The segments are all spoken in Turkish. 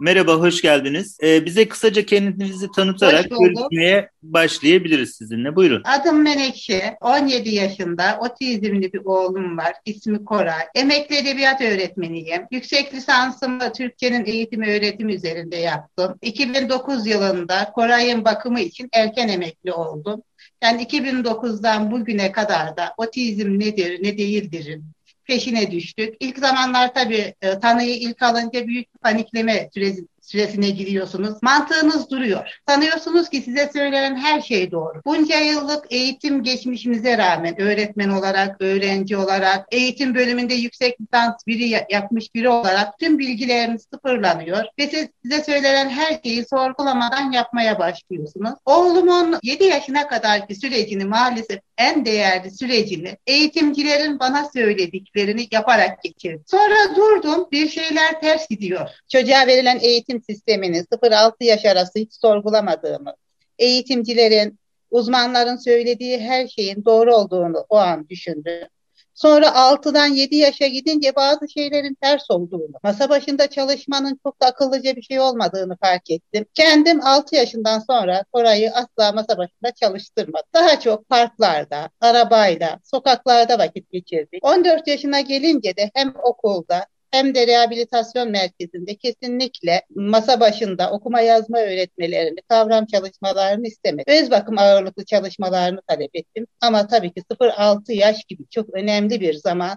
Merhaba, hoş geldiniz. Ee, bize kısaca kendinizi tanıtarak görüşmeye başlayabiliriz sizinle. Buyurun. Adım Menekşe, 17 yaşında, otizmli bir oğlum var. İsmi Koray. Emekli edebiyat öğretmeniyim. Yüksek lisansımı Türkçenin eğitim öğretim üzerinde yaptım. 2009 yılında Koray'ın bakımı için erken emekli oldum. Yani 2009'dan bugüne kadar da otizm nedir, ne değildir peşine düştük. İlk zamanlar tabii e, tanıyı ilk alınca büyük panikleme süresi, süresine giriyorsunuz. Mantığınız duruyor. Sanıyorsunuz ki size söylenen her şey doğru. Bunca yıllık eğitim geçmişimize rağmen öğretmen olarak, öğrenci olarak, eğitim bölümünde yüksek lisans biri yapmış biri olarak tüm bilgileriniz sıfırlanıyor ve siz, size söylenen her şeyi sorgulamadan yapmaya başlıyorsunuz. Oğlumun 7 yaşına kadarki sürecini maalesef en değerli sürecini eğitimcilerin bana söylediklerini yaparak geçirdim. Sonra durdum bir şeyler ters gidiyor. Çocuğa verilen eğitim sistemini 0-6 yaş arası hiç sorgulamadığımı, eğitimcilerin, uzmanların söylediği her şeyin doğru olduğunu o an düşündüm. Sonra 6'dan 7 yaşa gidince bazı şeylerin ters olduğunu, masa başında çalışmanın çok da akıllıca bir şey olmadığını fark ettim. Kendim 6 yaşından sonra Koray'ı asla masa başında çalıştırmadım. Daha çok parklarda, arabayla, sokaklarda vakit geçirdik. 14 yaşına gelince de hem okulda hem de rehabilitasyon merkezinde kesinlikle masa başında okuma yazma öğretmelerini, kavram çalışmalarını istemedim. Öz bakım ağırlıklı çalışmalarını talep ettim. Ama tabii ki 0-6 yaş gibi çok önemli bir zaman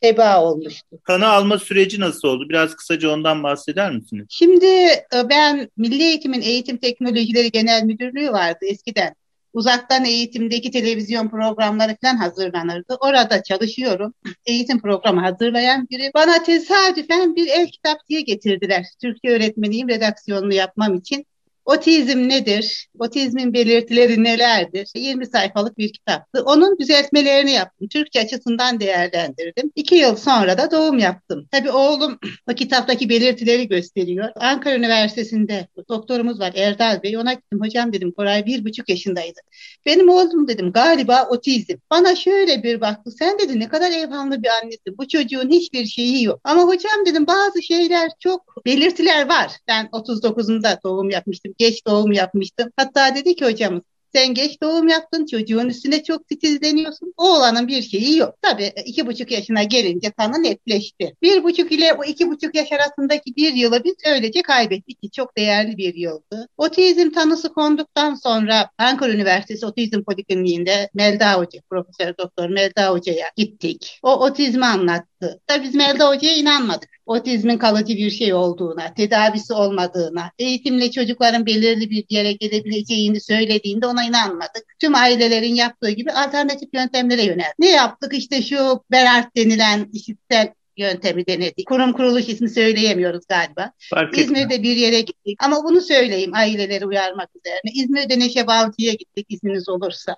heba olmuştu. Kanı alma süreci nasıl oldu? Biraz kısaca ondan bahseder misiniz? Şimdi e, ben Milli Eğitim'in Eğitim Teknolojileri Genel Müdürlüğü vardı eskiden uzaktan eğitimdeki televizyon programları falan hazırlanırdı. Orada çalışıyorum. Eğitim programı hazırlayan biri. Bana tesadüfen bir el kitap diye getirdiler. Türkçe öğretmeniyim redaksiyonunu yapmam için. Otizm nedir? Otizmin belirtileri nelerdir? 20 sayfalık bir kitaptı. Onun düzeltmelerini yaptım. Türkçe açısından değerlendirdim. İki yıl sonra da doğum yaptım. Tabii oğlum o kitaptaki belirtileri gösteriyor. Ankara Üniversitesi'nde doktorumuz var Erdal Bey. Ona gittim hocam dedim Koray bir buçuk yaşındaydı. Benim oğlum dedim galiba otizm. Bana şöyle bir baktı. Sen dedi ne kadar evhamlı bir annesin. Bu çocuğun hiçbir şeyi yok. Ama hocam dedim bazı şeyler çok belirtiler var. Ben 39'unda doğum yapmıştım geç doğum yapmıştım. Hatta dedi ki hocamız sen geç doğum yaptın, çocuğun üstüne çok titizleniyorsun. Oğlanın bir şeyi yok. Tabii iki buçuk yaşına gelince tanı netleşti. Bir buçuk ile o iki buçuk yaş arasındaki bir yılı biz öylece kaybettik ki çok değerli bir yıldı. Otizm tanısı konduktan sonra Ankara Üniversitesi Otizm Polikliniğinde Melda Hoca, Profesör Doktor Melda Hoca'ya gittik. O otizmi anlattı. Tabii biz Melda Hoca'ya inanmadık otizmin kalıcı bir şey olduğuna, tedavisi olmadığına, eğitimle çocukların belirli bir yere gelebileceğini söylediğinde ona inanmadık. Tüm ailelerin yaptığı gibi alternatif yöntemlere yöneldik. Ne yaptık? İşte şu Berart denilen işitsel yöntemi denedik. Kurum kuruluş ismi söyleyemiyoruz galiba. Fark İzmir'de bir yere gittik. Ama bunu söyleyeyim aileleri uyarmak üzerine. İzmir'de Neşe Balcı'ya gittik izniniz olursa.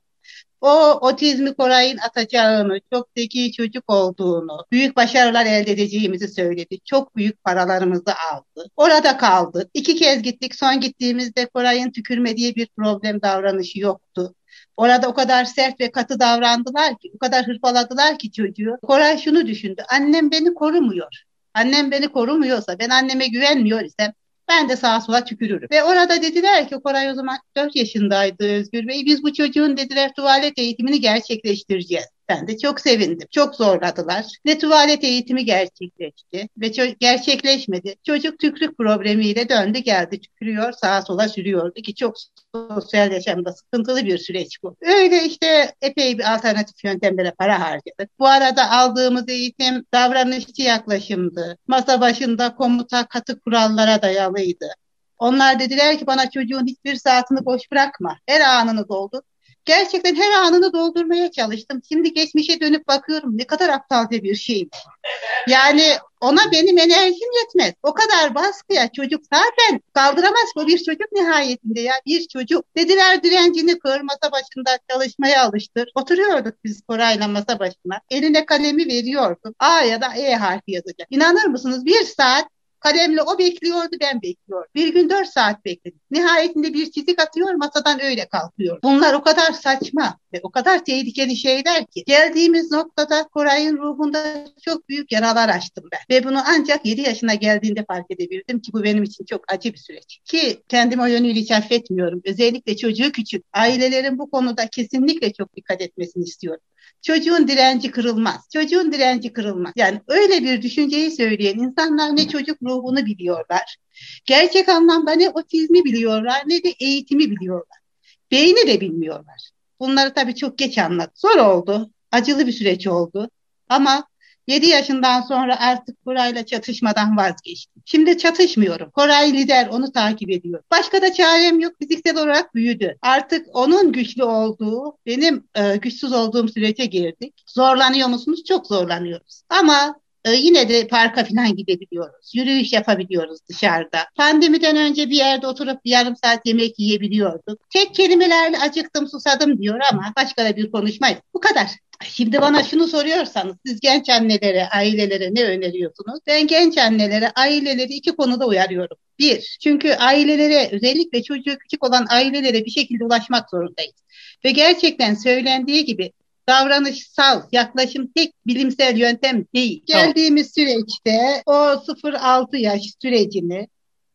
O otizmi Koray'ın atacağını, çok zeki çocuk olduğunu, büyük başarılar elde edeceğimizi söyledi. Çok büyük paralarımızı aldı. Orada kaldı. İki kez gittik. Son gittiğimizde Koray'ın tükürme diye bir problem davranışı yoktu. Orada o kadar sert ve katı davrandılar ki, o kadar hırpaladılar ki çocuğu. Koray şunu düşündü. Annem beni korumuyor. Annem beni korumuyorsa, ben anneme güvenmiyor isem ben de sağa sola tükürürüm. Ve orada dediler ki Koray o zaman 4 yaşındaydı Özgür Bey. Biz bu çocuğun dediler tuvalet eğitimini gerçekleştireceğiz. Ben de çok sevindim. Çok zorladılar. Ve tuvalet eğitimi gerçekleşti. Ve gerçekleşmedi. Çocuk tükrük problemiyle döndü geldi. Tükürüyor sağa sola sürüyordu ki çok sosyal yaşamda sıkıntılı bir süreç bu. Öyle işte epey bir alternatif yöntemlere para harcadık. Bu arada aldığımız eğitim davranışçı yaklaşımdı. Masa başında komuta katı kurallara dayalıydı. Onlar dediler ki bana çocuğun hiçbir saatini boş bırakma. Her anını doldur gerçekten her anını doldurmaya çalıştım. Şimdi geçmişe dönüp bakıyorum ne kadar aptalca bir şeyim. Yani ona benim enerjim yetmez. O kadar baskıya çocuk zaten kaldıramaz bu bir çocuk nihayetinde ya bir çocuk. Dediler direncini kır masa başında çalışmaya alıştır. Oturuyorduk biz Koray'la masa başına. Eline kalemi veriyordum. A ya da E harfi yazacak. İnanır mısınız bir saat Kalemle o bekliyordu ben bekliyordum. Bir gün dört saat bekledim. Nihayetinde bir çizik atıyor masadan öyle kalkıyor. Bunlar o kadar saçma ve o kadar tehlikeli şeyler ki. Geldiğimiz noktada Koray'ın ruhunda çok büyük yaralar açtım ben. Ve bunu ancak 7 yaşına geldiğinde fark edebildim ki bu benim için çok acı bir süreç. Ki kendimi o yönüyle hiç affetmiyorum. Özellikle çocuğu küçük. Ailelerin bu konuda kesinlikle çok dikkat etmesini istiyorum. Çocuğun direnci kırılmaz. Çocuğun direnci kırılmaz. Yani öyle bir düşünceyi söyleyen insanlar ne çocuk ruhunu biliyorlar. Gerçek anlamda ne otizmi biliyorlar ne de eğitimi biliyorlar. Beyni de bilmiyorlar. Bunları tabii çok geç anladı. Zor oldu. Acılı bir süreç oldu. Ama 7 yaşından sonra artık Koray'la çatışmadan vazgeçtim. Şimdi çatışmıyorum. Koray lider onu takip ediyor. Başka da çarem yok. Fiziksel olarak büyüdü. Artık onun güçlü olduğu, benim e, güçsüz olduğum sürece girdik. Zorlanıyor musunuz? Çok zorlanıyoruz. Ama e, yine de parka falan gidebiliyoruz. Yürüyüş yapabiliyoruz dışarıda. Pandemiden önce bir yerde oturup bir yarım saat yemek yiyebiliyorduk. Tek kelimelerle acıktım susadım diyor ama başka da bir konuşma yok. Bu kadar. Şimdi bana şunu soruyorsanız siz genç annelere, ailelere ne öneriyorsunuz? Ben genç annelere, aileleri iki konuda uyarıyorum. Bir, çünkü ailelere özellikle çocuğu küçük olan ailelere bir şekilde ulaşmak zorundayız. Ve gerçekten söylendiği gibi davranışsal yaklaşım tek bilimsel yöntem değil. Geldiğimiz süreçte o 0-6 yaş sürecini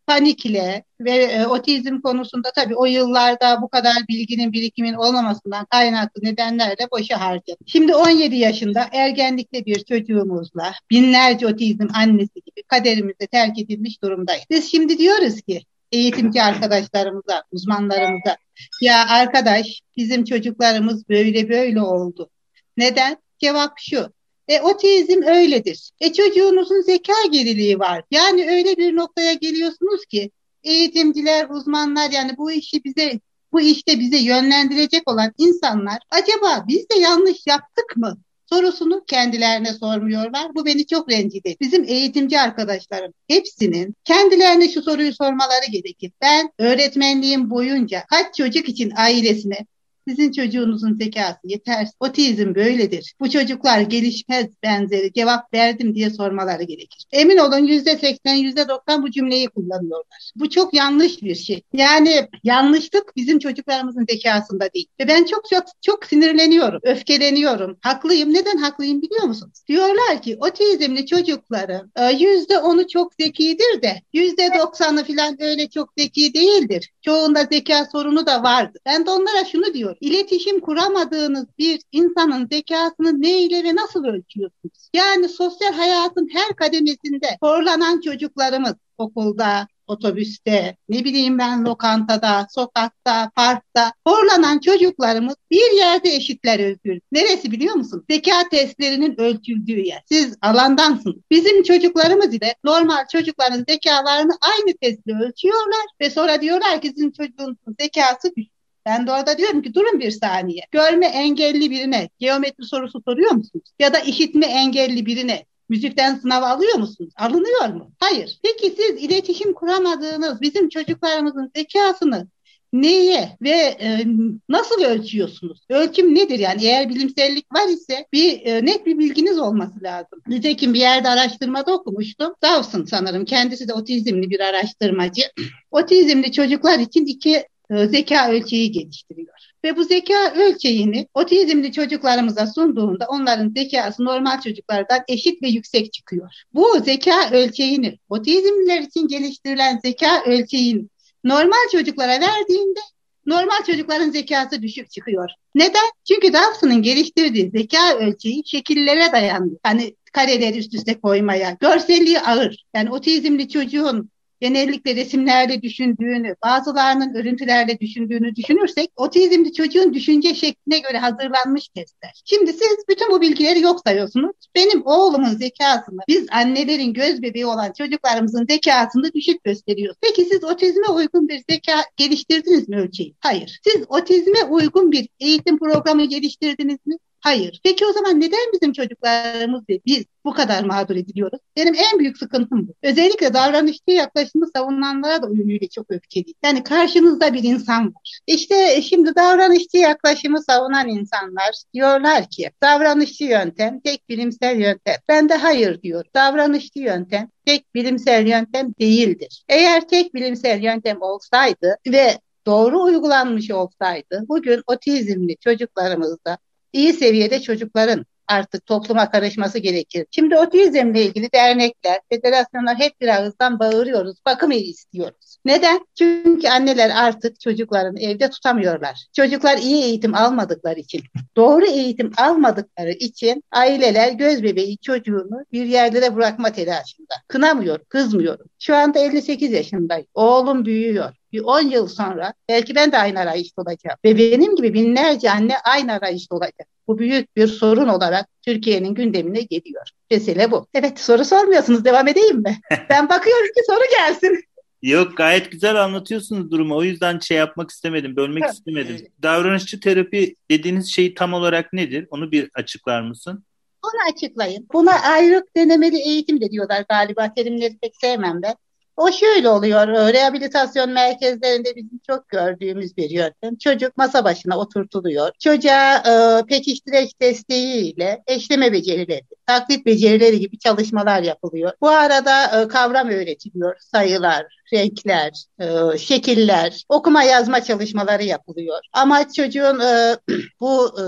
panikle ve e, otizm konusunda tabii o yıllarda bu kadar bilginin birikimin olmamasından kaynaklı nedenlerle boşa harcadı. Şimdi 17 yaşında ergenlikte bir çocuğumuzla binlerce otizm annesi gibi kaderimize terk edilmiş durumdayız. Biz şimdi diyoruz ki eğitimci arkadaşlarımıza, uzmanlarımıza ya arkadaş bizim çocuklarımız böyle böyle oldu. Neden? Cevap şu. E, otizm öyledir. E, çocuğunuzun zeka geriliği var. Yani öyle bir noktaya geliyorsunuz ki eğitimciler, uzmanlar yani bu işi bize bu işte bize yönlendirecek olan insanlar acaba biz de yanlış yaptık mı? sorusunu kendilerine sormuyorlar. Bu beni çok rencide. Bizim eğitimci arkadaşlarım hepsinin kendilerine şu soruyu sormaları gerekir. Ben öğretmenliğim boyunca kaç çocuk için ailesine sizin çocuğunuzun zekası yeter. Otizm böyledir. Bu çocuklar gelişmez benzeri cevap verdim diye sormaları gerekir. Emin olun yüzde seksen, yüzde doksan bu cümleyi kullanıyorlar. Bu çok yanlış bir şey. Yani yanlışlık bizim çocuklarımızın zekasında değil. Ve ben çok çok çok sinirleniyorum, öfkeleniyorum. Haklıyım. Neden haklıyım biliyor musunuz? Diyorlar ki otizmli çocukların e, yüzde onu çok zekidir de yüzde doksanı falan öyle çok zeki değildir. Çoğunda zeka sorunu da vardır. Ben de onlara şunu diyorum İletişim kuramadığınız bir insanın zekasını ne ile ve nasıl ölçüyorsunuz? Yani sosyal hayatın her kademesinde horlanan çocuklarımız okulda, otobüste, ne bileyim ben lokantada, sokakta, parkta horlanan çocuklarımız bir yerde eşitler özgür. Neresi biliyor musun? Zeka testlerinin ölçüldüğü yer. Siz alandansınız. Bizim çocuklarımız ile normal çocukların zekalarını aynı testle ölçüyorlar ve sonra diyorlar ki sizin çocuğunuzun zekası düşük. Ben de orada diyorum ki durun bir saniye. Görme engelli birine geometri sorusu soruyor musunuz? Ya da işitme engelli birine müzikten sınav alıyor musunuz? Alınıyor mu? Hayır. Peki siz iletişim kuramadığınız bizim çocuklarımızın zekasını neye ve e, nasıl ölçüyorsunuz? Ölçüm nedir yani? Eğer bilimsellik var ise bir e, net bir bilginiz olması lazım. Nitekim bir yerde araştırmada okumuştum. Dawson sanırım kendisi de otizmli bir araştırmacı. otizmli çocuklar için iki zeka ölçeği geliştiriyor. Ve bu zeka ölçeğini otizmli çocuklarımıza sunduğunda onların zekası normal çocuklardan eşit ve yüksek çıkıyor. Bu zeka ölçeğini otizmliler için geliştirilen zeka ölçeğini normal çocuklara verdiğinde normal çocukların zekası düşük çıkıyor. Neden? Çünkü Dawson'ın geliştirdiği zeka ölçeği şekillere dayanıyor. Hani kareleri üst üste koymaya, görselliği ağır. Yani otizmli çocuğun genellikle resimlerle düşündüğünü, bazılarının örüntülerle düşündüğünü düşünürsek otizmli çocuğun düşünce şekline göre hazırlanmış testler. Şimdi siz bütün bu bilgileri yok sayıyorsunuz. Benim oğlumun zekasını biz annelerin göz bebeği olan çocuklarımızın zekasını düşük gösteriyoruz. Peki siz otizme uygun bir zeka geliştirdiniz mi ölçeği? Hayır. Siz otizme uygun bir eğitim programı geliştirdiniz mi? Hayır. Peki o zaman neden bizim çocuklarımız ve biz bu kadar mağdur ediliyoruz? Benim en büyük sıkıntım bu. Özellikle davranışçı yaklaşımı savunanlara da yönüyle çok öfkeliyim. Yani karşınızda bir insan var. İşte şimdi davranışçı yaklaşımı savunan insanlar diyorlar ki davranışçı yöntem tek bilimsel yöntem. Ben de hayır diyor. Davranışçı yöntem tek bilimsel yöntem değildir. Eğer tek bilimsel yöntem olsaydı ve doğru uygulanmış olsaydı bugün otizmli çocuklarımızda iyi seviyede çocukların artık topluma karışması gerekir. Şimdi otizmle ilgili dernekler, federasyonlar hep bir ağızdan bağırıyoruz. Bakım evi istiyoruz. Neden? Çünkü anneler artık çocuklarını evde tutamıyorlar. Çocuklar iyi eğitim almadıkları için, doğru eğitim almadıkları için aileler göz bebeği çocuğunu bir yerlere bırakma telaşında. Kınamıyor, kızmıyorum. Şu anda 58 yaşındayım. Oğlum büyüyor bir 10 yıl sonra belki ben de aynı arayışta olacağım. Ve benim gibi binlerce anne aynı arayışta olacak. Bu büyük bir sorun olarak Türkiye'nin gündemine geliyor. Mesele bu. Evet soru sormuyorsunuz devam edeyim mi? ben bakıyorum ki soru gelsin. Yok gayet güzel anlatıyorsunuz durumu. O yüzden şey yapmak istemedim, bölmek evet. istemedim. Davranışçı terapi dediğiniz şey tam olarak nedir? Onu bir açıklar mısın? Onu açıklayın. Buna ayrık denemeli eğitim de diyorlar galiba. Terimleri pek sevmem ben. O şöyle oluyor, rehabilitasyon merkezlerinde bizim çok gördüğümüz bir yöntem. Çocuk masa başına oturtuluyor. Çocuğa e, pekiştireç desteğiyle eşleme becerileri, taklit becerileri gibi çalışmalar yapılıyor. Bu arada e, kavram öğretiliyor, sayılar, renkler, e, şekiller, okuma yazma çalışmaları yapılıyor. Ama çocuğun e, bu e,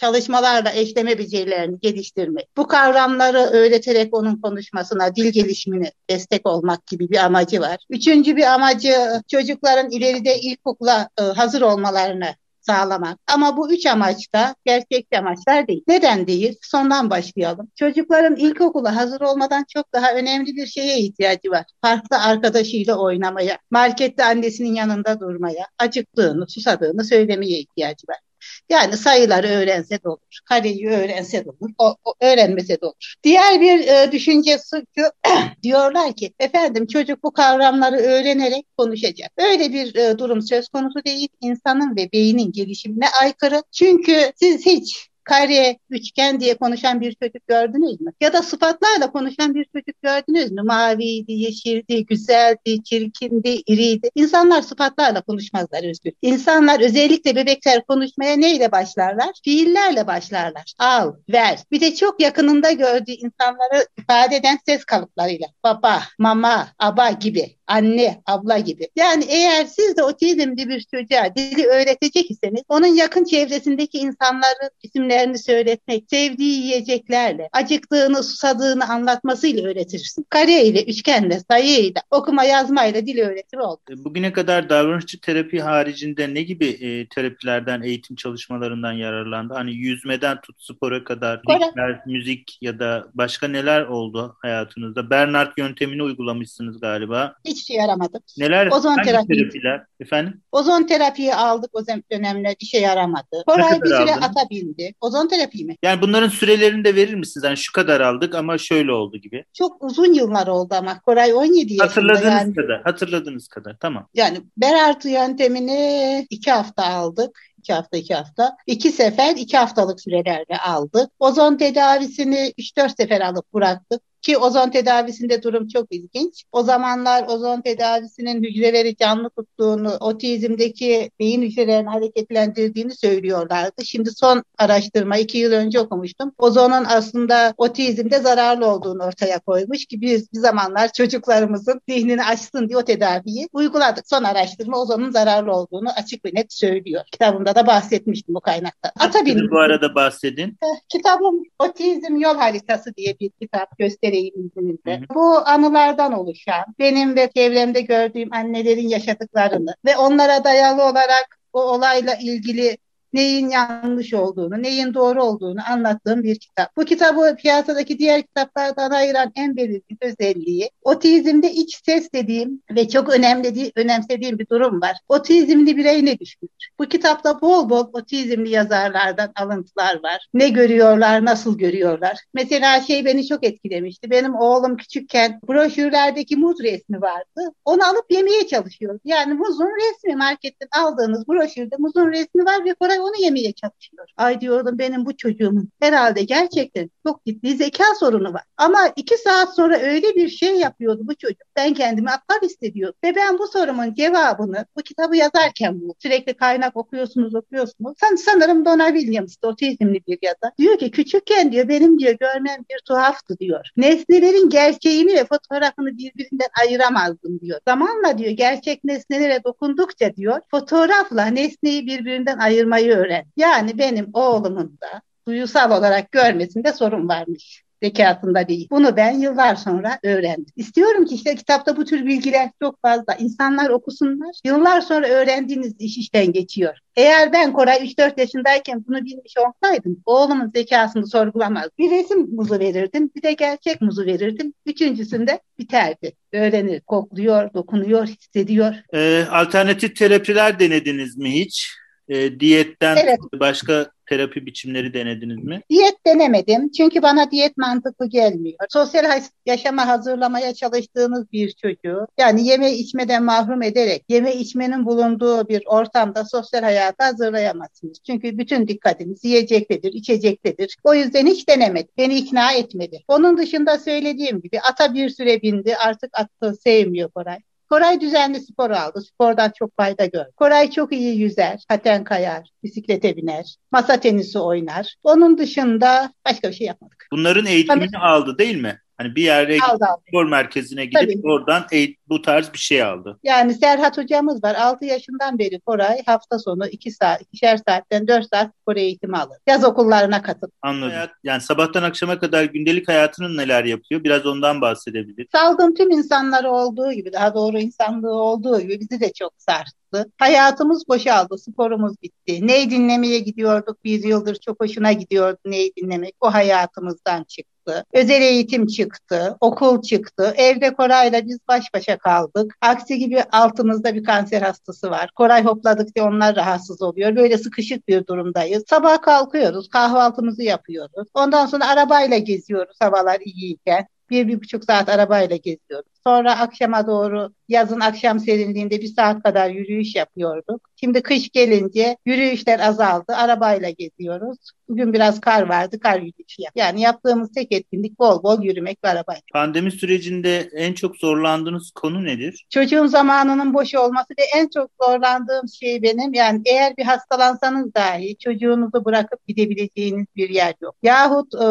çalışmalarla eşleme becerilerini geliştirmek, bu kavramları öğreterek onun konuşmasına, dil gelişimine destek olmak gibi bir amacı var. Üçüncü bir amacı çocukların ileride ilkokula e, hazır olmalarını sağlamak. Ama bu üç amaç da gerçekçi amaçlar değil. Neden değil? Sondan başlayalım. Çocukların ilkokula hazır olmadan çok daha önemli bir şeye ihtiyacı var. Parkta arkadaşıyla oynamaya, markette annesinin yanında durmaya, acıktığını, susadığını söylemeye ihtiyacı var. Yani sayıları öğrense de olur. Kareyi öğrense de olur. O, o öğrenmese de olur. Diğer bir e, düşüncesi diyorlar ki efendim çocuk bu kavramları öğrenerek konuşacak. Öyle bir e, durum söz konusu değil. İnsanın ve beynin gelişimine aykırı. Çünkü siz hiç kare, üçgen diye konuşan bir çocuk gördünüz mü? Ya da sıfatlarla konuşan bir çocuk gördünüz mü? Maviydi, yeşildi, güzeldi, çirkindi, iriydi. İnsanlar sıfatlarla konuşmazlar Özgür. İnsanlar özellikle bebekler konuşmaya neyle başlarlar? Fiillerle başlarlar. Al, ver. Bir de çok yakınında gördüğü insanları ifade eden ses kalıplarıyla. Baba, mama, aba gibi anne, abla gibi. Yani eğer siz de otizmli bir çocuğa dili öğretecek iseniz onun yakın çevresindeki insanların isimlerini söyletmek, sevdiği yiyeceklerle, acıktığını, susadığını anlatmasıyla öğretirsin. Kareyle, üçgenle, sayıyla, okuma yazmayla dil öğretimi oldu. E, bugüne kadar davranışçı terapi haricinde ne gibi e, terapilerden, eğitim çalışmalarından yararlandı? Hani yüzmeden tut spora kadar, dikler, müzik ya da başka neler oldu hayatınızda? Bernard yöntemini uygulamışsınız galiba. Hiç hiçbir şey yaramadı. Neler? Ozon terapi. terapiler? Efendim? Ozon terapiyi aldık o dönemler işe yaramadı. Koray bir süre ata bindi. Ozon terapi mi? Yani bunların sürelerini de verir misiniz? Yani şu kadar aldık ama şöyle oldu gibi. Çok uzun yıllar oldu ama Koray 17 yaşında. Hatırladığınız yani. kadar. Hatırladığınız kadar. Tamam. Yani Berartı yöntemini iki hafta aldık iki hafta iki hafta. iki sefer iki haftalık sürelerle aldık. Ozon tedavisini 3-4 sefer alıp bıraktık. Ki ozon tedavisinde durum çok ilginç. O zamanlar ozon tedavisinin hücreleri canlı tuttuğunu, otizmdeki beyin hücrelerini hareketlendirdiğini söylüyorlardı. Şimdi son araştırma iki yıl önce okumuştum. Ozonun aslında otizmde zararlı olduğunu ortaya koymuş ki biz bir zamanlar çocuklarımızın zihnini açsın diye o tedaviyi uyguladık. Son araştırma ozonun zararlı olduğunu açık ve net söylüyor. Kitabımda da bahsetmiştim bu kaynakta. Atabildim. Bu arada bahsedin. Kitabım Otizm Yol Haritası diye bir kitap gösteriyor vereyim izninizle. Bu anılardan oluşan, benim ve çevremde gördüğüm annelerin yaşadıklarını ve onlara dayalı olarak o olayla ilgili neyin yanlış olduğunu, neyin doğru olduğunu anlattığım bir kitap. Bu kitabı piyasadaki diğer kitaplardan ayıran en belirgin özelliği otizmde iç ses dediğim ve çok önemli önemsediğim bir durum var. Otizmli birey ne düşünür? Bu kitapta bol bol otizmli yazarlardan alıntılar var. Ne görüyorlar, nasıl görüyorlar? Mesela şey beni çok etkilemişti. Benim oğlum küçükken broşürlerdeki muz resmi vardı. Onu alıp yemeye çalışıyor. Yani muzun resmi marketten aldığınız broşürde muzun resmi var ve Koray onu yemeye çalışıyor. Ay diyordum benim bu çocuğumun herhalde gerçekten çok ciddi zeka sorunu var. Ama iki saat sonra öyle bir şey yapıyordu bu çocuk. Ben kendimi aptal hissediyordum. Ve ben bu sorumun cevabını bu kitabı yazarken bu sürekli kaynak okuyorsunuz okuyorsunuz. San, sanırım Donna Williams otizmli bir yazar. Diyor ki küçükken diyor benim diyor görmem bir tuhaftı diyor. Nesnelerin gerçeğini ve fotoğrafını birbirinden ayıramazdım diyor. Zamanla diyor gerçek nesnelere dokundukça diyor fotoğrafla nesneyi birbirinden ayırmayı öğren. Yani benim oğlumun da duyusal olarak görmesinde sorun varmış zekasında değil. Bunu ben yıllar sonra öğrendim. İstiyorum ki işte kitapta bu tür bilgiler çok fazla. İnsanlar okusunlar. Yıllar sonra öğrendiğiniz iş işten geçiyor. Eğer ben Koray 3-4 yaşındayken bunu bilmiş olsaydım oğlumun zekasını sorgulamaz. Bir resim muzu verirdim, bir de gerçek muzu verirdim. Üçüncüsünde biterdi. Öğrenir, kokluyor, dokunuyor, hissediyor. Ee, alternatif terapiler denediniz mi hiç? E, diyetten evet. başka terapi biçimleri denediniz mi? Diyet denemedim. Çünkü bana diyet mantıklı gelmiyor. Sosyal yaşama hazırlamaya çalıştığınız bir çocuğu yani yeme içmeden mahrum ederek yeme içmenin bulunduğu bir ortamda sosyal hayata hazırlayamazsınız. Çünkü bütün dikkatiniz yiyecektedir, içecektedir. O yüzden hiç denemedim. Beni ikna etmedi. Onun dışında söylediğim gibi ata bir süre bindi. Artık atı sevmiyor Koray. Koray düzenli spor aldı. Spordan çok fayda gördü. Koray çok iyi yüzer, paten kayar, bisiklete biner, masa tenisi oynar. Onun dışında başka bir şey yapmadık. Bunların eğitimini Tabii. aldı değil mi? Hani bir yere aldı, spor merkezine gidip Tabii. oradan bu tarz bir şey aldı. Yani Serhat hocamız var. 6 yaşından beri Koray hafta sonu 2 saat, 2'şer saatten 4 saat spor eğitimi alır. Yaz okullarına katıl. Anladım. Yani sabahtan akşama kadar gündelik hayatının neler yapıyor? Biraz ondan bahsedebilir. Salgın tüm insanları olduğu gibi, daha doğru insanlığı olduğu gibi bizi de çok sarstı. Hayatımız boşaldı, sporumuz bitti. Neyi dinlemeye gidiyorduk bir yıldır çok hoşuna gidiyordu neyi dinlemek. O hayatımızdan çıktı çıktı, özel eğitim çıktı, okul çıktı. Evde Koray'la biz baş başa kaldık. Aksi gibi altımızda bir kanser hastası var. Koray hopladıkça onlar rahatsız oluyor. Böyle sıkışık bir durumdayız. Sabah kalkıyoruz, kahvaltımızı yapıyoruz. Ondan sonra arabayla geziyoruz havalar iyiyken bir, bir buçuk saat arabayla geziyoruz. Sonra akşama doğru yazın akşam serinliğinde bir saat kadar yürüyüş yapıyorduk. Şimdi kış gelince yürüyüşler azaldı. Arabayla geziyoruz. Bugün biraz kar vardı. Kar yürüyüşü yap. Yani yaptığımız tek etkinlik bol bol yürümek ve arabayla. Pandemi sürecinde en çok zorlandığınız konu nedir? Çocuğun zamanının boş olması ve en çok zorlandığım şey benim yani eğer bir hastalansanız dahi çocuğunuzu bırakıp gidebileceğiniz bir yer yok. Yahut e,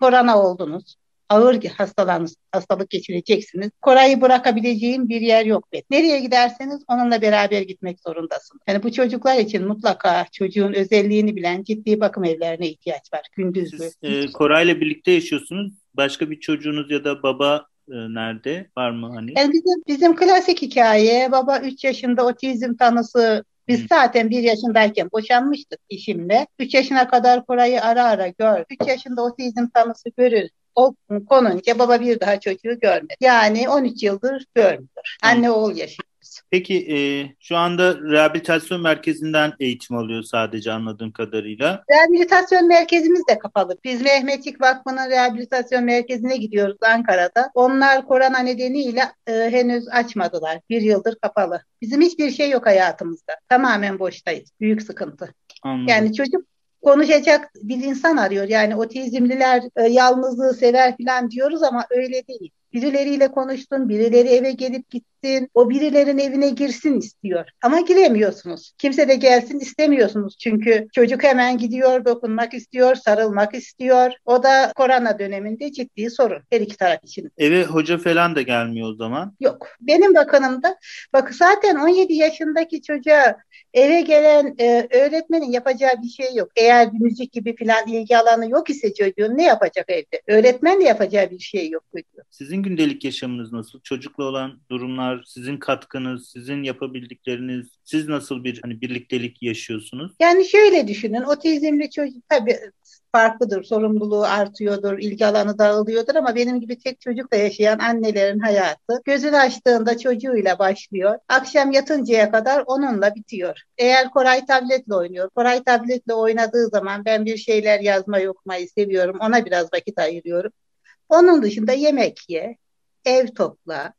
korona oldunuz ağır hastalanız, hastalık geçireceksiniz. Koray'ı bırakabileceğim bir yer yok. Nereye giderseniz onunla beraber gitmek zorundasın. Yani bu çocuklar için mutlaka çocuğun özelliğini bilen ciddi bakım evlerine ihtiyaç var. Gündüzlü. Siz e, Koray'la birlikte yaşıyorsunuz. Başka bir çocuğunuz ya da baba e, nerede? Var mı hani? Yani bizim, bizim klasik hikaye baba 3 yaşında otizm tanısı biz zaten bir yaşındayken boşanmıştık eşimle. Üç yaşına kadar Koray'ı ara ara gör. Üç yaşında otizm tanısı görür o konunca baba bir daha çocuğu görmedi. Yani 13 yıldır görmüyor. Anne oğul yaşıyor. Peki e, şu anda rehabilitasyon merkezinden eğitim alıyor sadece anladığım kadarıyla. Rehabilitasyon merkezimiz de kapalı. Biz Mehmetçik Vakfı'nın rehabilitasyon merkezine gidiyoruz Ankara'da. Onlar korona nedeniyle e, henüz açmadılar. Bir yıldır kapalı. Bizim hiçbir şey yok hayatımızda. Tamamen boştayız. Büyük sıkıntı. Anladım. Yani çocuk konuşacak bir insan arıyor. Yani otizmliler e, yalnızlığı sever falan diyoruz ama öyle değil. Birileriyle konuştun, birileri eve gelip gitsin, o birilerin evine girsin istiyor. Ama giremiyorsunuz. Kimse de gelsin istemiyorsunuz. Çünkü çocuk hemen gidiyor, dokunmak istiyor, sarılmak istiyor. O da korona döneminde ciddi sorun her iki taraf için. Eve hoca falan da gelmiyor o zaman. Yok. Benim bakanımda, bak zaten 17 yaşındaki çocuğa eve gelen e, öğretmenin yapacağı bir şey yok. Eğer müzik gibi falan ilgi alanı yok ise çocuğun ne yapacak evde? Öğretmen de yapacağı bir şey yok çocuğun. Sizin sizin gündelik yaşamınız nasıl? Çocukla olan durumlar, sizin katkınız, sizin yapabildikleriniz, siz nasıl bir hani birliktelik yaşıyorsunuz? Yani şöyle düşünün, otizmli çocuk tabii farklıdır, sorumluluğu artıyordur, ilgi alanı dağılıyordur ama benim gibi tek çocukla yaşayan annelerin hayatı gözünü açtığında çocuğuyla başlıyor. Akşam yatıncaya kadar onunla bitiyor. Eğer Koray tabletle oynuyor, Koray tabletle oynadığı zaman ben bir şeyler yazmayı okumayı seviyorum, ona biraz vakit ayırıyorum. Onun dışında yemek ye, ev topla.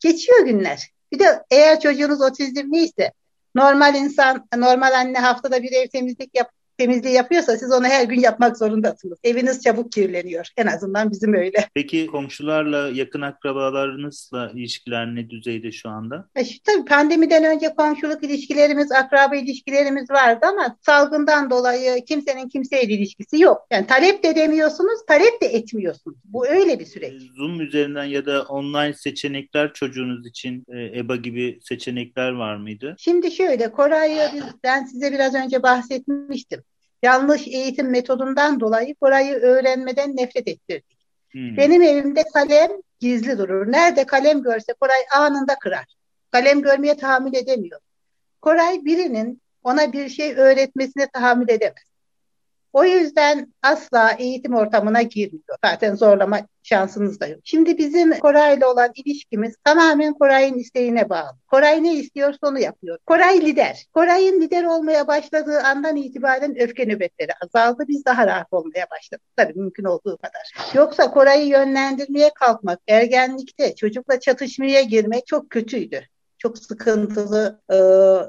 Geçiyor günler. Bir de eğer çocuğunuz otizmliyse Normal insan, normal anne haftada bir ev temizlik yap temizliği yapıyorsa siz onu her gün yapmak zorundasınız. Eviniz çabuk kirleniyor. En azından bizim öyle. Peki komşularla, yakın akrabalarınızla ilişkiler ne düzeyde şu anda? E tabii pandemiden önce komşuluk ilişkilerimiz, akraba ilişkilerimiz vardı ama salgından dolayı kimsenin kimseyle ilişkisi yok. Yani talep de demiyorsunuz, talep de etmiyorsunuz. Bu öyle bir süreç. E, Zoom üzerinden ya da online seçenekler çocuğunuz için e, EBA gibi seçenekler var mıydı? Şimdi şöyle, Koray'ı ben size biraz önce bahsetmiştim yanlış eğitim metodundan dolayı Koray'ı öğrenmeden nefret ettirdik. Hmm. Benim evimde kalem gizli durur. Nerede kalem görse Koray anında kırar. Kalem görmeye tahammül edemiyor. Koray birinin ona bir şey öğretmesine tahammül edemez. O yüzden asla eğitim ortamına girmiyor. Zaten zorlama şansınız da yok. Şimdi bizim Koray'la olan ilişkimiz tamamen Koray'ın isteğine bağlı. Koray ne istiyorsa onu yapıyor. Koray lider. Koray'ın lider olmaya başladığı andan itibaren öfke nöbetleri azaldı. Biz daha rahat olmaya başladık. Tabii mümkün olduğu kadar. Yoksa Koray'ı yönlendirmeye kalkmak, ergenlikte çocukla çatışmaya girmek çok kötüydü çok sıkıntılı e,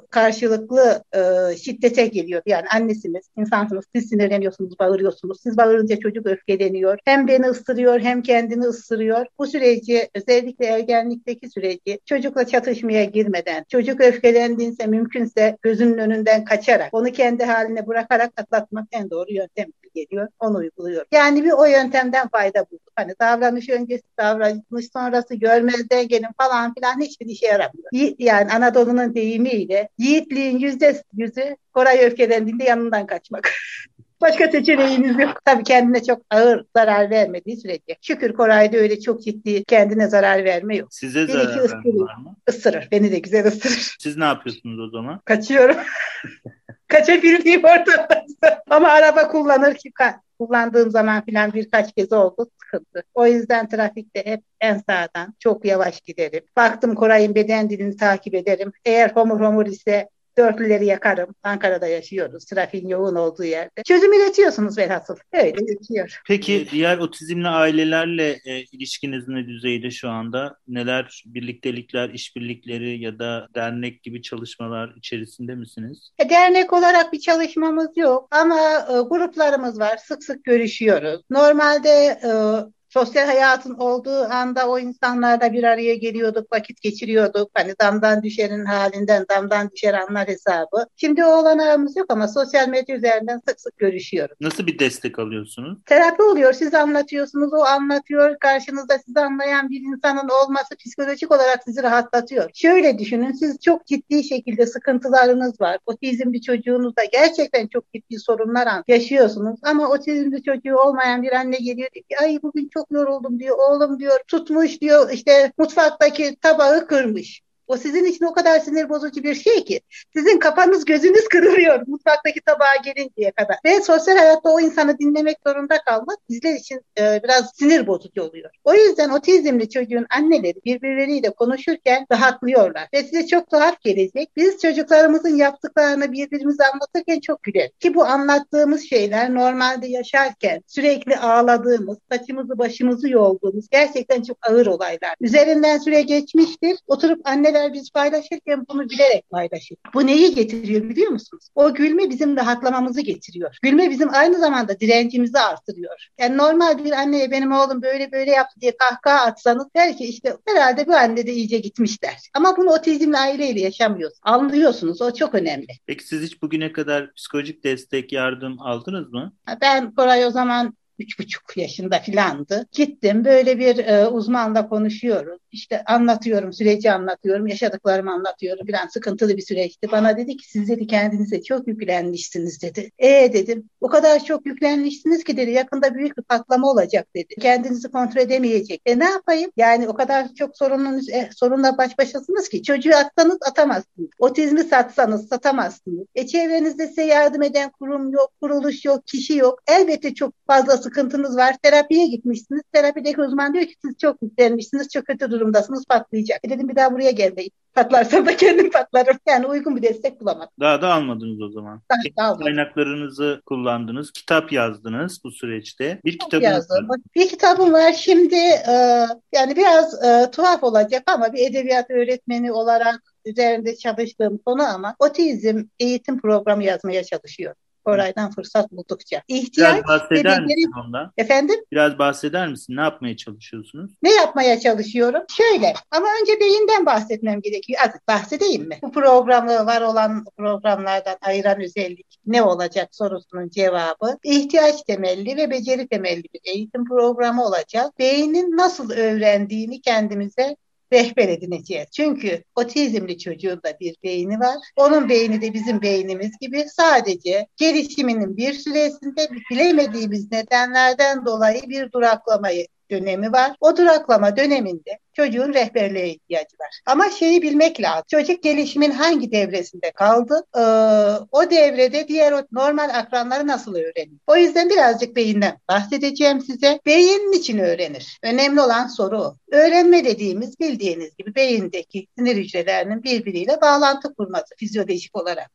karşılıklı e, şiddete geliyor. Yani annesiniz, insansınız, siz sinirleniyorsunuz, bağırıyorsunuz. Siz bağırınca çocuk öfkeleniyor. Hem beni ısırıyor hem kendini ısırıyor. Bu süreci özellikle ergenlikteki süreci çocukla çatışmaya girmeden, çocuk öfkelendiğinse mümkünse gözünün önünden kaçarak, onu kendi haline bırakarak atlatmak en doğru yöntem geliyor. Onu uyguluyor. Yani bir o yöntemden fayda bulduk. Hani davranış öncesi, davranış sonrası görmezden gelin falan filan hiçbir işe yaramıyor yani Anadolu'nun deyimiyle yiğitliğin yüzde yüzü Koray öfkelendiğinde yanından kaçmak. Başka seçeneğiniz yok. Tabii kendine çok ağır zarar vermediği sürece. Şükür Koray'da öyle çok ciddi kendine zarar verme yok. Size zarar verme var mı? Isırır. Beni de güzel ısırır. Siz ne yapıyorsunuz o zaman? Kaçıyorum. Kaçabildiğim ortada. Ama araba kullanır ki kullandığım zaman filan birkaç kez oldu sıkıntı. O yüzden trafikte hep en sağdan çok yavaş giderim. Baktım Koray'ın beden dilini takip ederim. Eğer homur homur ise dörtlüleri yakarım. Ankara'da yaşıyoruz. Trafiğin yoğun olduğu yerde. Çözüm üretiyorsunuz velhasıl. Öyle geçiyor. Peki diğer otizmli ailelerle e, ilişkiniz ne düzeyde şu anda? Neler birliktelikler, işbirlikleri ya da dernek gibi çalışmalar içerisinde misiniz? E, dernek olarak bir çalışmamız yok ama e, gruplarımız var. Sık sık görüşüyoruz. Normalde e, sosyal hayatın olduğu anda o insanlarla bir araya geliyorduk, vakit geçiriyorduk. Hani damdan düşerin halinden damdan düşer anlar hesabı. Şimdi o olanağımız yok ama sosyal medya üzerinden sık sık görüşüyoruz. Nasıl bir destek alıyorsunuz? Terapi oluyor. Siz anlatıyorsunuz, o anlatıyor. Karşınızda sizi anlayan bir insanın olması psikolojik olarak sizi rahatlatıyor. Şöyle düşünün, siz çok ciddi şekilde sıkıntılarınız var. Otizmli çocuğunuzda gerçekten çok ciddi sorunlar yaşıyorsunuz. Ama otizmli çocuğu olmayan bir anne geliyor diyor ki ay bugün çok çok yoruldum diyor. Oğlum diyor tutmuş diyor işte mutfaktaki tabağı kırmış. O sizin için o kadar sinir bozucu bir şey ki. Sizin kafanız gözünüz kırılıyor mutfaktaki tabağa gelinceye kadar. Ve sosyal hayatta o insanı dinlemek zorunda kalmak bizler için e, biraz sinir bozucu oluyor. O yüzden otizmli çocuğun anneleri birbirleriyle konuşurken rahatlıyorlar. Ve size çok tuhaf gelecek. Biz çocuklarımızın yaptıklarını birbirimize anlatırken çok güler. Ki bu anlattığımız şeyler normalde yaşarken sürekli ağladığımız, saçımızı başımızı yolduğumuz gerçekten çok ağır olaylar. Üzerinden süre geçmiştir. Oturup anneler beraber biz paylaşırken bunu bilerek paylaşır. Bu neyi getiriyor biliyor musunuz? O gülme bizim rahatlamamızı getiriyor. Gülme bizim aynı zamanda direncimizi artırıyor. Yani normal bir anneye benim oğlum böyle böyle yaptı diye kahkaha atsanız der ki işte herhalde bu anne de iyice gitmişler. Ama bunu otizmli aileyle yaşamıyoruz. Anlıyorsunuz. O çok önemli. Peki siz hiç bugüne kadar psikolojik destek, yardım aldınız mı? Ben Koray o zaman üç buçuk yaşında filandı. Gittim böyle bir e, uzmanla konuşuyoruz. İşte anlatıyorum, süreci anlatıyorum, yaşadıklarımı anlatıyorum. Biraz sıkıntılı bir süreçti. Bana dedi ki siz dedi kendinize çok yüklenmişsiniz dedi. E dedim o kadar çok yüklenmişsiniz ki dedi yakında büyük bir patlama olacak dedi. Kendinizi kontrol edemeyecek. E ne yapayım? Yani o kadar çok sorunun, e, sorunla baş başasınız ki çocuğu atsanız atamazsınız. Otizmi satsanız satamazsınız. E çevrenizde size yardım eden kurum yok, kuruluş yok, kişi yok. Elbette çok fazla sıkıntınız var. Terapiye gitmişsiniz. Terapideki uzman diyor ki siz çok yüklenmişsiniz, çok kötü durumdasınız, patlayacak. E dedim bir daha buraya gelmeyin. Patlarsam da kendim patlarım. Yani uygun bir destek bulamadım. Daha da almadınız o zaman. Daha, daha Kaynaklarınızı kullandınız. Kitap yazdınız bu süreçte. Bir kitap yazdım. Var. Bir kitabım var. Şimdi e, yani biraz e, tuhaf olacak ama bir edebiyat öğretmeni olarak üzerinde çalıştığım konu ama otizm eğitim programı yazmaya çalışıyorum. Koray'dan fırsat buldukça. İhtiyaç Biraz bahseder ve misin ondan? Efendim? Biraz bahseder misin? Ne yapmaya çalışıyorsunuz? Ne yapmaya çalışıyorum? Şöyle ama önce beyinden bahsetmem gerekiyor. Azıcık bahsedeyim mi? Bu programı var olan programlardan ayıran özellik ne olacak sorusunun cevabı ihtiyaç temelli ve beceri temelli bir eğitim programı olacak. Beynin nasıl öğrendiğini kendimize rehber edineceğiz. Çünkü otizmli çocuğun da bir beyni var. Onun beyni de bizim beynimiz gibi sadece gelişiminin bir süresinde bilemediğimiz nedenlerden dolayı bir duraklamayı dönemi var. O duraklama döneminde çocuğun rehberliğe ihtiyacı var. Ama şeyi bilmek lazım. Çocuk gelişimin hangi devresinde kaldı? Ee, o devrede diğer o normal akranları nasıl öğrenir? O yüzden birazcık beyinden bahsedeceğim size. Beyin için öğrenir? Önemli olan soru o. Öğrenme dediğimiz bildiğiniz gibi beyindeki sinir hücrelerinin birbiriyle bağlantı kurması fizyolojik olarak.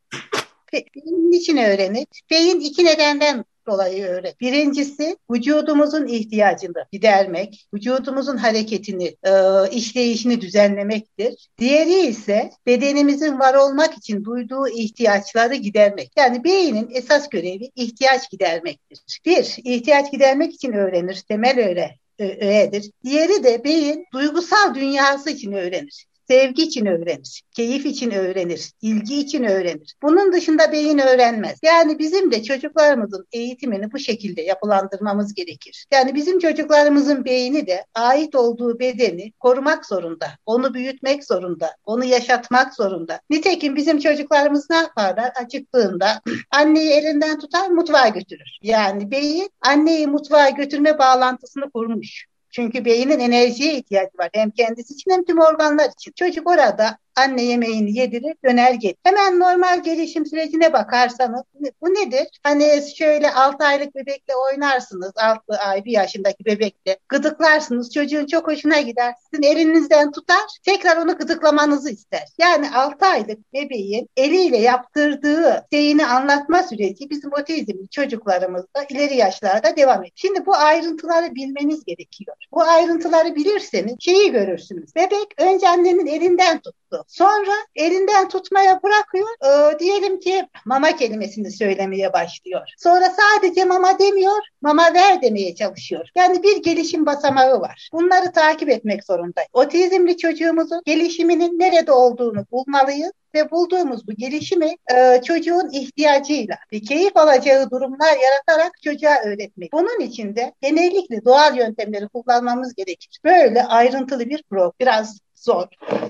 Beyin için öğrenir? Beyin iki nedenden dolayı öyle. Birincisi vücudumuzun ihtiyacını gidermek, vücudumuzun hareketini, e, işleyişini düzenlemektir. Diğeri ise bedenimizin var olmak için duyduğu ihtiyaçları gidermek. Yani beynin esas görevi ihtiyaç gidermektir. Bir, ihtiyaç gidermek için öğrenir, temel öyle öğedir. Diğeri de beyin duygusal dünyası için öğrenir sevgi için öğrenir, keyif için öğrenir, ilgi için öğrenir. Bunun dışında beyin öğrenmez. Yani bizim de çocuklarımızın eğitimini bu şekilde yapılandırmamız gerekir. Yani bizim çocuklarımızın beyni de ait olduğu bedeni korumak zorunda, onu büyütmek zorunda, onu yaşatmak zorunda. Nitekim bizim çocuklarımız ne yaparlar? Acıktığında anneyi elinden tutar mutfağa götürür. Yani beyin anneyi mutfağa götürme bağlantısını kurmuş. Çünkü beynin enerjiye ihtiyacı var. Hem kendisi için hem tüm organlar için. Çocuk orada anne yemeğini yedirir, döner gelir. Hemen normal gelişim sürecine bakarsanız bu nedir? Hani şöyle 6 aylık bebekle oynarsınız, 6 ay, 1 yaşındaki bebekle gıdıklarsınız. Çocuğun çok hoşuna gider. Sizin elinizden tutar, tekrar onu gıdıklamanızı ister. Yani 6 aylık bebeğin eliyle yaptırdığı şeyini anlatma süreci bizim otizmli çocuklarımızda ileri yaşlarda devam ediyor. Şimdi bu ayrıntıları bilmeniz gerekiyor. Bu ayrıntıları bilirseniz şeyi görürsünüz. Bebek önce annenin elinden tuttu. Sonra elinden tutmaya bırakıyor. Ee, diyelim ki mama kelimesini söylemeye başlıyor. Sonra sadece mama demiyor, mama ver demeye çalışıyor. Yani bir gelişim basamağı var. Bunları takip etmek zorundayız. Otizmli çocuğumuzun gelişiminin nerede olduğunu bulmalıyız ve bulduğumuz bu gelişimi e, çocuğun ihtiyacıyla ve keyif alacağı durumlar yaratarak çocuğa öğretmek. Bunun için de genellikle doğal yöntemleri kullanmamız gerekir. Böyle ayrıntılı bir program. Biraz zor.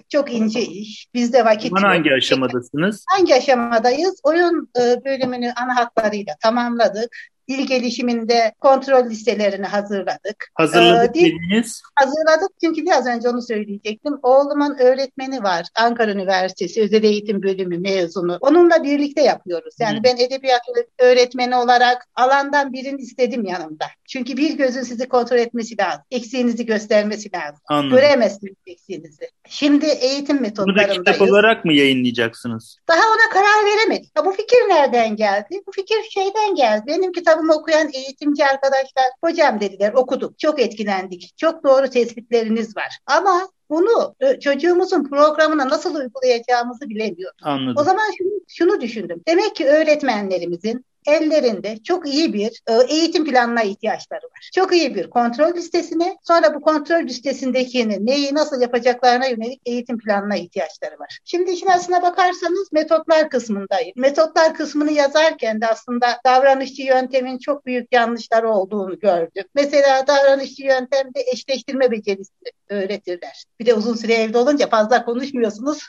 Çok ince iş. Bizde vakit Şu hangi aşamadasınız? Hangi aşamadayız? Oyun e, bölümünü ana hatlarıyla tamamladık dil gelişiminde kontrol listelerini hazırladık. Hazırladık ee, dediniz. Hazırladık çünkü biraz önce onu söyleyecektim. Oğlumun öğretmeni var. Ankara Üniversitesi Özel Eğitim Bölümü mezunu. Onunla birlikte yapıyoruz. Yani hmm. ben edebiyat öğretmeni olarak alandan birini istedim yanımda. Çünkü bir gözün sizi kontrol etmesi lazım. Eksiğinizi göstermesi lazım. Anladım. Göremezsiniz eksiğinizi. Şimdi eğitim metotlarındayız. Bunu da kitap olarak mı yayınlayacaksınız? Daha ona karar veremedik. Ya bu fikir nereden geldi? Bu fikir şeyden geldi. Benim kitabımı okuyan eğitimci arkadaşlar hocam dediler okuduk. Çok etkilendik. Çok doğru tespitleriniz var. Ama bunu e, çocuğumuzun programına nasıl uygulayacağımızı bilemiyoruz. Anladım. O zaman şunu, şunu düşündüm. Demek ki öğretmenlerimizin ellerinde çok iyi bir e, eğitim planına ihtiyaçları var. Çok iyi bir kontrol listesine, sonra bu kontrol listesindekini neyi nasıl yapacaklarına yönelik eğitim planına ihtiyaçları var. Şimdi işin aslına bakarsanız metotlar kısmındayım. Metotlar kısmını yazarken de aslında davranışçı yöntemin çok büyük yanlışları olduğunu gördüm. Mesela davranışçı yöntemde eşleştirme becerisi öğretirler. Bir de uzun süre evde olunca fazla konuşmuyorsunuz.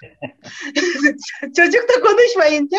Çocuk da konuşmayınca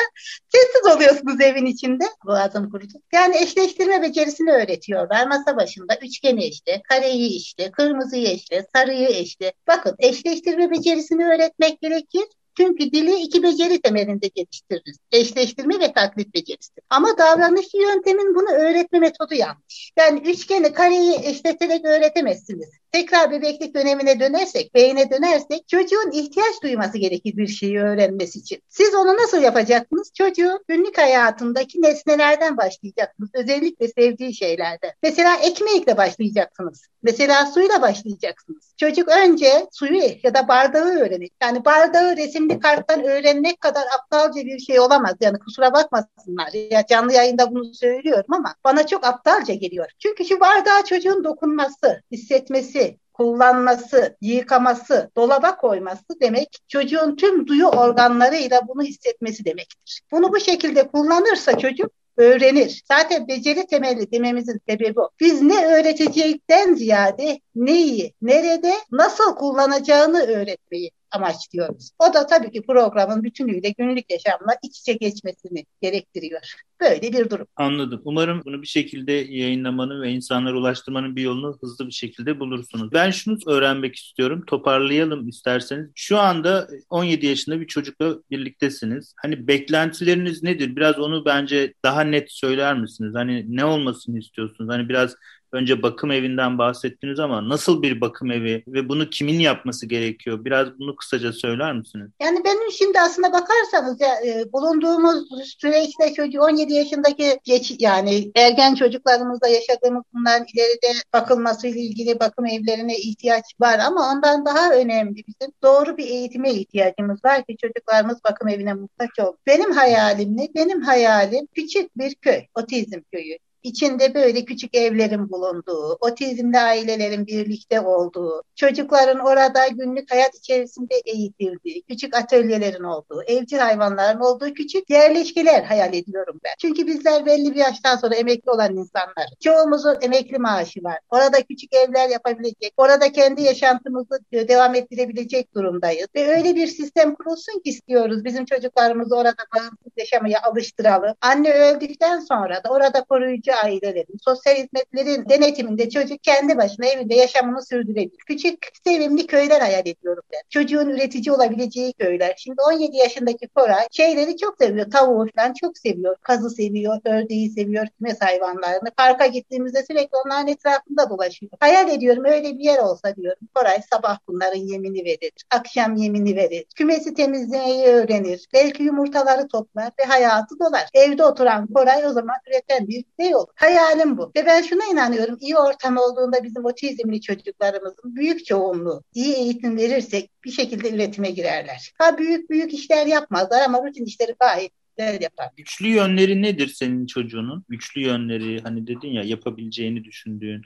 sessiz oluyorsunuz evin içinde boğazım kurudu. Yani eşleştirme becerisini öğretiyorlar. Masa başında üçgeni eşle, kareyi eşle, kırmızıyı eşle, sarıyı eşle. Bakın eşleştirme becerisini öğretmek gerekir. Çünkü dili iki beceri temelinde geliştiririz. Eşleştirme ve taklit becerisi. Ama davranışçı yöntemin bunu öğretme metodu yanlış. Yani üçgeni, kareyi eşleterek öğretemezsiniz. Tekrar bebeklik dönemine dönersek, beyine dönersek çocuğun ihtiyaç duyması gerekir bir şeyi öğrenmesi için. Siz onu nasıl yapacaksınız? Çocuğun günlük hayatındaki nesnelerden başlayacaksınız. Özellikle sevdiği şeylerden. Mesela ekmekle başlayacaksınız. Mesela suyla başlayacaksınız. Çocuk önce suyu ya da bardağı öğrenir. Yani bardağı resimli karttan öğrenmek kadar aptalca bir şey olamaz. Yani kusura bakmasınlar. Ya canlı yayında bunu söylüyorum ama bana çok aptalca geliyor. Çünkü şu bardağa çocuğun dokunması, hissetmesi, kullanması, yıkaması, dolaba koyması demek çocuğun tüm duyu organlarıyla bunu hissetmesi demektir. Bunu bu şekilde kullanırsa çocuk öğrenir. Zaten beceri temelli dememizin sebebi o. Biz ne öğretecekten ziyade neyi, nerede, nasıl kullanacağını öğretmeyi amaçlıyoruz. O da tabii ki programın bütünüyle günlük yaşamla iç içe geçmesini gerektiriyor. Böyle bir durum. Anladım. Umarım bunu bir şekilde yayınlamanın ve insanlara ulaştırmanın bir yolunu hızlı bir şekilde bulursunuz. Ben şunu öğrenmek istiyorum. Toparlayalım isterseniz. Şu anda 17 yaşında bir çocukla birliktesiniz. Hani beklentileriniz nedir? Biraz onu bence daha net söyler misiniz? Hani ne olmasını istiyorsunuz? Hani biraz önce bakım evinden bahsettiniz ama nasıl bir bakım evi ve bunu kimin yapması gerekiyor? Biraz bunu kısaca söyler misiniz? Yani benim şimdi aslında bakarsanız ya, e, bulunduğumuz süreçte çocuğu 17 yaşındaki geç yani ergen çocuklarımızda yaşadığımız bunların ileride bakılmasıyla ilgili bakım evlerine ihtiyaç var ama ondan daha önemli bizim doğru bir eğitime ihtiyacımız var ki çocuklarımız bakım evine muhtaç olsun. Benim hayalim ne? Benim hayalim küçük bir köy, otizm köyü. İçinde böyle küçük evlerin bulunduğu, otizmli ailelerin birlikte olduğu, çocukların orada günlük hayat içerisinde eğitildiği, küçük atölyelerin olduğu, evcil hayvanların olduğu küçük yerleşkeler hayal ediyorum ben. Çünkü bizler belli bir yaştan sonra emekli olan insanlar. Çoğumuzun emekli maaşı var. Orada küçük evler yapabilecek, orada kendi yaşantımızı devam ettirebilecek durumdayız. Ve öyle bir sistem kurulsun ki istiyoruz. Bizim çocuklarımızı orada bağımsız yaşamaya alıştıralım. Anne öldükten sonra da orada koruyucu ailelerin, sosyal hizmetlerin denetiminde çocuk kendi başına evinde yaşamını sürdürebilir. Küçük, sevimli köyler hayal ediyorum ben. Çocuğun üretici olabileceği köyler. Şimdi 17 yaşındaki Koray şeyleri çok seviyor. Tavuğu falan çok seviyor. Kazı seviyor, ördeği seviyor, kümes hayvanlarını. Parka gittiğimizde sürekli onların etrafında dolaşıyor. Hayal ediyorum öyle bir yer olsa diyorum. Koray sabah bunların yemini verir. Akşam yemini verir. Kümesi temizlemeyi öğrenir. Belki yumurtaları toplar ve hayatı dolar. Evde oturan Koray o zaman üreten bir birey olur. Hayalim bu. Ve ben şuna inanıyorum. İyi ortam olduğunda bizim otizmli çocuklarımızın büyük çoğunluğu iyi eğitim verirsek bir şekilde üretime girerler. Ha büyük büyük işler yapmazlar ama rutin işleri gayet yapar. Güçlü yönleri nedir senin çocuğunun? Güçlü yönleri hani dedin ya yapabileceğini düşündüğün.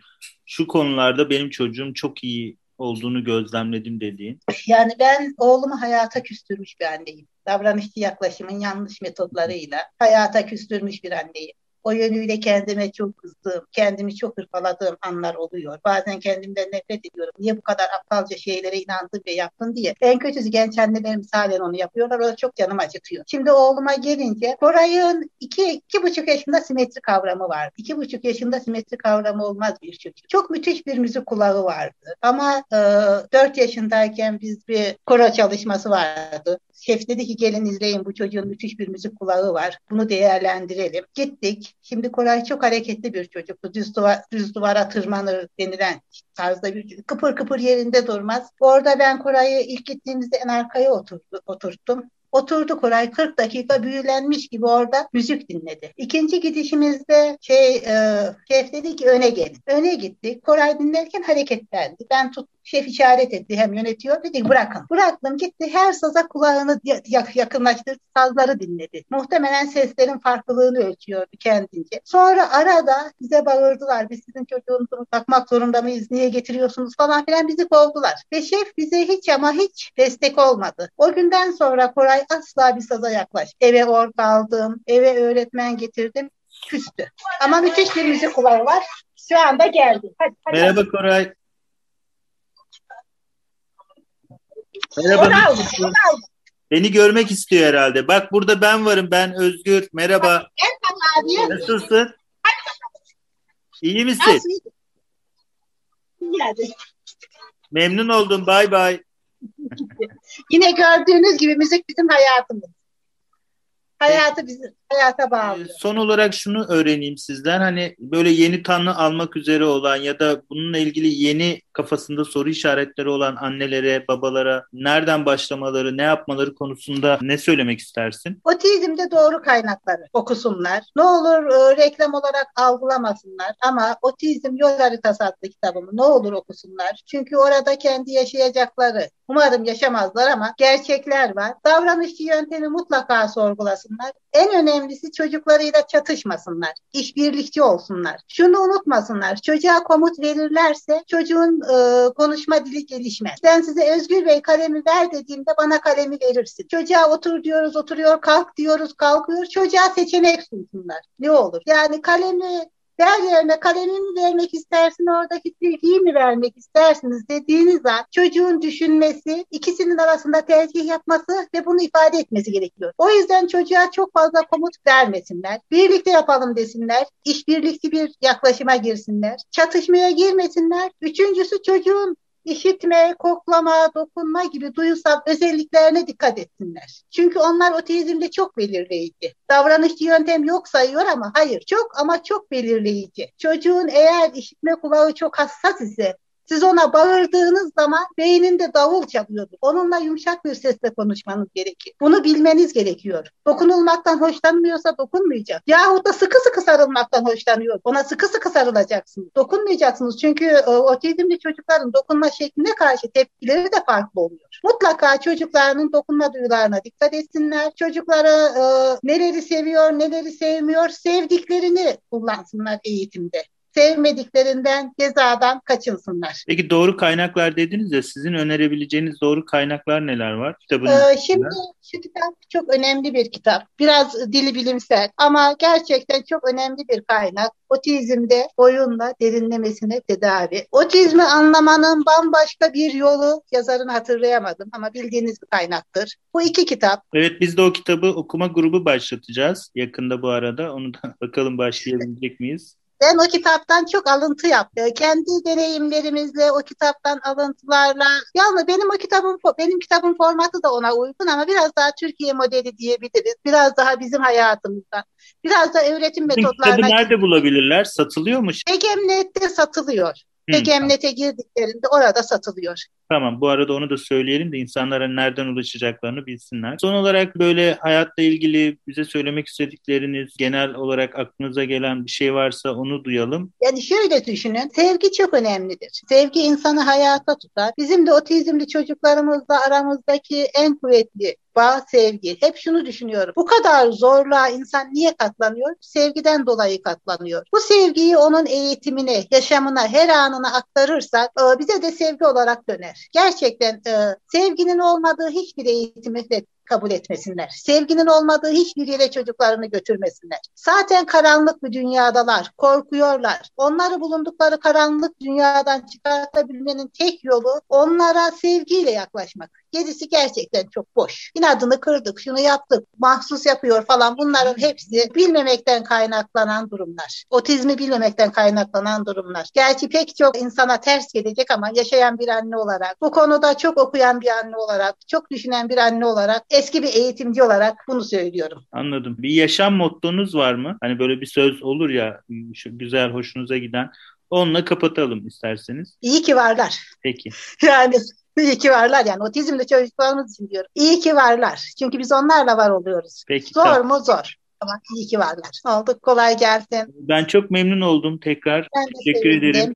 Şu konularda benim çocuğum çok iyi olduğunu gözlemledim dediğin. Yani ben oğlumu hayata küstürmüş bir anneyim. Davranışçı yaklaşımın yanlış metotlarıyla hayata küstürmüş bir anneyim. O yönüyle kendime çok kızdığım, kendimi çok hırpaladığım anlar oluyor. Bazen kendimden nefret ediyorum. Niye bu kadar aptalca şeylere inandın ve yaptın diye. En kötüsü genç annelerim halen onu yapıyorlar. O çok canım acıtıyor. Şimdi oğluma gelince Koray'ın iki, iki buçuk yaşında simetri kavramı var. İki buçuk yaşında simetri kavramı olmaz bir çocuk. Çok müthiş bir müzik kulağı vardı. Ama e, dört yaşındayken biz bir koro çalışması vardı. Şef dedi ki gelin izleyin bu çocuğun müthiş bir müzik kulağı var. Bunu değerlendirelim. Gittik. Şimdi Koray çok hareketli bir çocuktu. Düz, duvar, düz duvara tırmanır denilen tarzda bir. Kıpır kıpır yerinde durmaz. Orada ben Koray'ı ilk gittiğimizde en arkaya oturdu, oturttum. Oturdu Koray 40 dakika büyülenmiş gibi orada müzik dinledi. İkinci gidişimizde şey e, şef dedi ki öne gelin. Öne gittik. Koray dinlerken hareketlendi. Ben tut Şef işaret etti hem yönetiyor. Dedi bırakın. Bıraktım gitti her saza kulağını yakınlaştırdı. Sazları dinledi. Muhtemelen seslerin farklılığını ölçüyordu kendince. Sonra arada bize bağırdılar. Biz sizin çocuğunuzu bakmak zorunda mıyız? Niye getiriyorsunuz falan filan bizi kovdular. Ve şef bize hiç ama hiç destek olmadı. O günden sonra Koray asla bir saza yaklaş. Eve orta aldım. Eve öğretmen getirdim. Küstü. Ama müthiş bir müzik kulağı var. Şu anda geldi. Hadi, hadi Merhaba. Koray. Merhaba. Beni görmek istiyor herhalde. Bak burada ben varım. Ben Özgür. Merhaba. Merhaba abi. Nasılsın? İyi misin? Nasıl? Memnun oldum. Bay bay. Yine gördüğünüz gibi müzik bizim hayatımız. Hayatı bizim hayata. Ee, son olarak şunu öğreneyim sizden. Hani böyle yeni tanı almak üzere olan ya da bununla ilgili yeni kafasında soru işaretleri olan annelere, babalara nereden başlamaları, ne yapmaları konusunda ne söylemek istersin? Otizmde doğru kaynakları okusunlar. Ne olur e, reklam olarak algılamasınlar ama Otizm Yol Haritası adlı kitabımı ne olur okusunlar. Çünkü orada kendi yaşayacakları, umarım yaşamazlar ama gerçekler var. Davranışçı yöntemi mutlaka sorgulasınlar. En önemlisi çocuklarıyla çatışmasınlar. işbirlikçi olsunlar. Şunu unutmasınlar. Çocuğa komut verirlerse çocuğun e, konuşma dili gelişmez. Ben size Özgür Bey kalemi ver dediğimde bana kalemi verirsin. Çocuğa otur diyoruz oturuyor, kalk diyoruz kalkıyor. Çocuğa seçenek sunsunlar. Ne olur? Yani kalemi der yerine kalemimi vermek istersin oradaki silgiyi mi vermek istersiniz dediğiniz an çocuğun düşünmesi, ikisinin arasında tercih yapması ve bunu ifade etmesi gerekiyor. O yüzden çocuğa çok fazla komut vermesinler. Birlikte yapalım desinler. İşbirlikçi bir yaklaşıma girsinler. Çatışmaya girmesinler. Üçüncüsü çocuğun işitme, koklama, dokunma gibi duyusal özelliklerine dikkat etsinler. Çünkü onlar otizmde çok belirleyici. Davranışçı yöntem yok sayıyor ama hayır çok ama çok belirleyici. Çocuğun eğer işitme kulağı çok hassas ise siz ona bağırdığınız zaman beyninde davul çalıyordur. Onunla yumuşak bir sesle konuşmanız gerekir. Bunu bilmeniz gerekiyor. Dokunulmaktan hoşlanmıyorsa dokunmayacak. Yahut da sıkı sıkı sarılmaktan hoşlanıyor. Ona sıkı sıkı sarılacaksınız. Dokunmayacaksınız. Çünkü e, otizmli çocukların dokunma şekline karşı tepkileri de farklı oluyor. Mutlaka çocuklarının dokunma duyularına dikkat etsinler. Çocuklara e, neleri seviyor, neleri sevmiyor, sevdiklerini kullansınlar eğitimde sevmediklerinden, cezadan kaçınsınlar. Peki doğru kaynaklar dediniz ya sizin önerebileceğiniz doğru kaynaklar neler var? Kitabın ee, şimdi şu kitap çok önemli bir kitap. Biraz dili bilimsel ama gerçekten çok önemli bir kaynak. Otizmde oyunla derinlemesine tedavi. Otizmi anlamanın bambaşka bir yolu yazarını hatırlayamadım ama bildiğiniz bir kaynaktır. Bu iki kitap. Evet biz de o kitabı okuma grubu başlatacağız yakında bu arada. Onu da bakalım başlayabilecek miyiz? Ben o kitaptan çok alıntı yaptım. Kendi deneyimlerimizle o kitaptan alıntılarla. Yalnız benim o kitabım benim kitabın formatı da ona uygun ama biraz daha Türkiye modeli diyebiliriz. Biraz daha bizim hayatımızdan. Biraz da öğretim metotlarına. Kitabı nerede bulabilirler? Satılıyor mu? Egemnet'te satılıyor. Egemnet'e girdiklerinde orada satılıyor. Tamam bu arada onu da söyleyelim de insanlara nereden ulaşacaklarını bilsinler. Son olarak böyle hayatla ilgili bize söylemek istedikleriniz, genel olarak aklınıza gelen bir şey varsa onu duyalım. Yani şöyle düşünün, sevgi çok önemlidir. Sevgi insanı hayata tutar. Bizim de otizmli çocuklarımızla aramızdaki en kuvvetli bağ sevgi. Hep şunu düşünüyorum. Bu kadar zorluğa insan niye katlanıyor? Sevgiden dolayı katlanıyor. Bu sevgiyi onun eğitimine, yaşamına, her anına aktarırsak e, bize de sevgi olarak döner. Gerçekten e, sevginin olmadığı hiçbir eğitimi kabul etmesinler. Sevginin olmadığı hiçbir yere çocuklarını götürmesinler. Zaten karanlık bir dünyadalar, korkuyorlar. Onları bulundukları karanlık dünyadan çıkartabilmenin tek yolu onlara sevgiyle yaklaşmak. Gerisi gerçekten çok boş. İnadını kırdık, şunu yaptık, mahsus yapıyor falan bunların hepsi bilmemekten kaynaklanan durumlar. Otizmi bilmemekten kaynaklanan durumlar. Gerçi pek çok insana ters gelecek ama yaşayan bir anne olarak, bu konuda çok okuyan bir anne olarak, çok düşünen bir anne olarak, eski bir eğitimci olarak bunu söylüyorum. Anladım. Bir yaşam mottonuz var mı? Hani böyle bir söz olur ya güzel, hoşunuza giden. Onunla kapatalım isterseniz. İyi ki varlar. Peki. Yani İyi ki varlar yani otizmli çocuklarımız için diyorum. İyi ki varlar. Çünkü biz onlarla var oluyoruz. Peki, zor tamam. mu zor. Ama iyi ki varlar. Olduk kolay gelsin. Ben çok memnun oldum tekrar. Ben Teşekkür sevindim. ederim.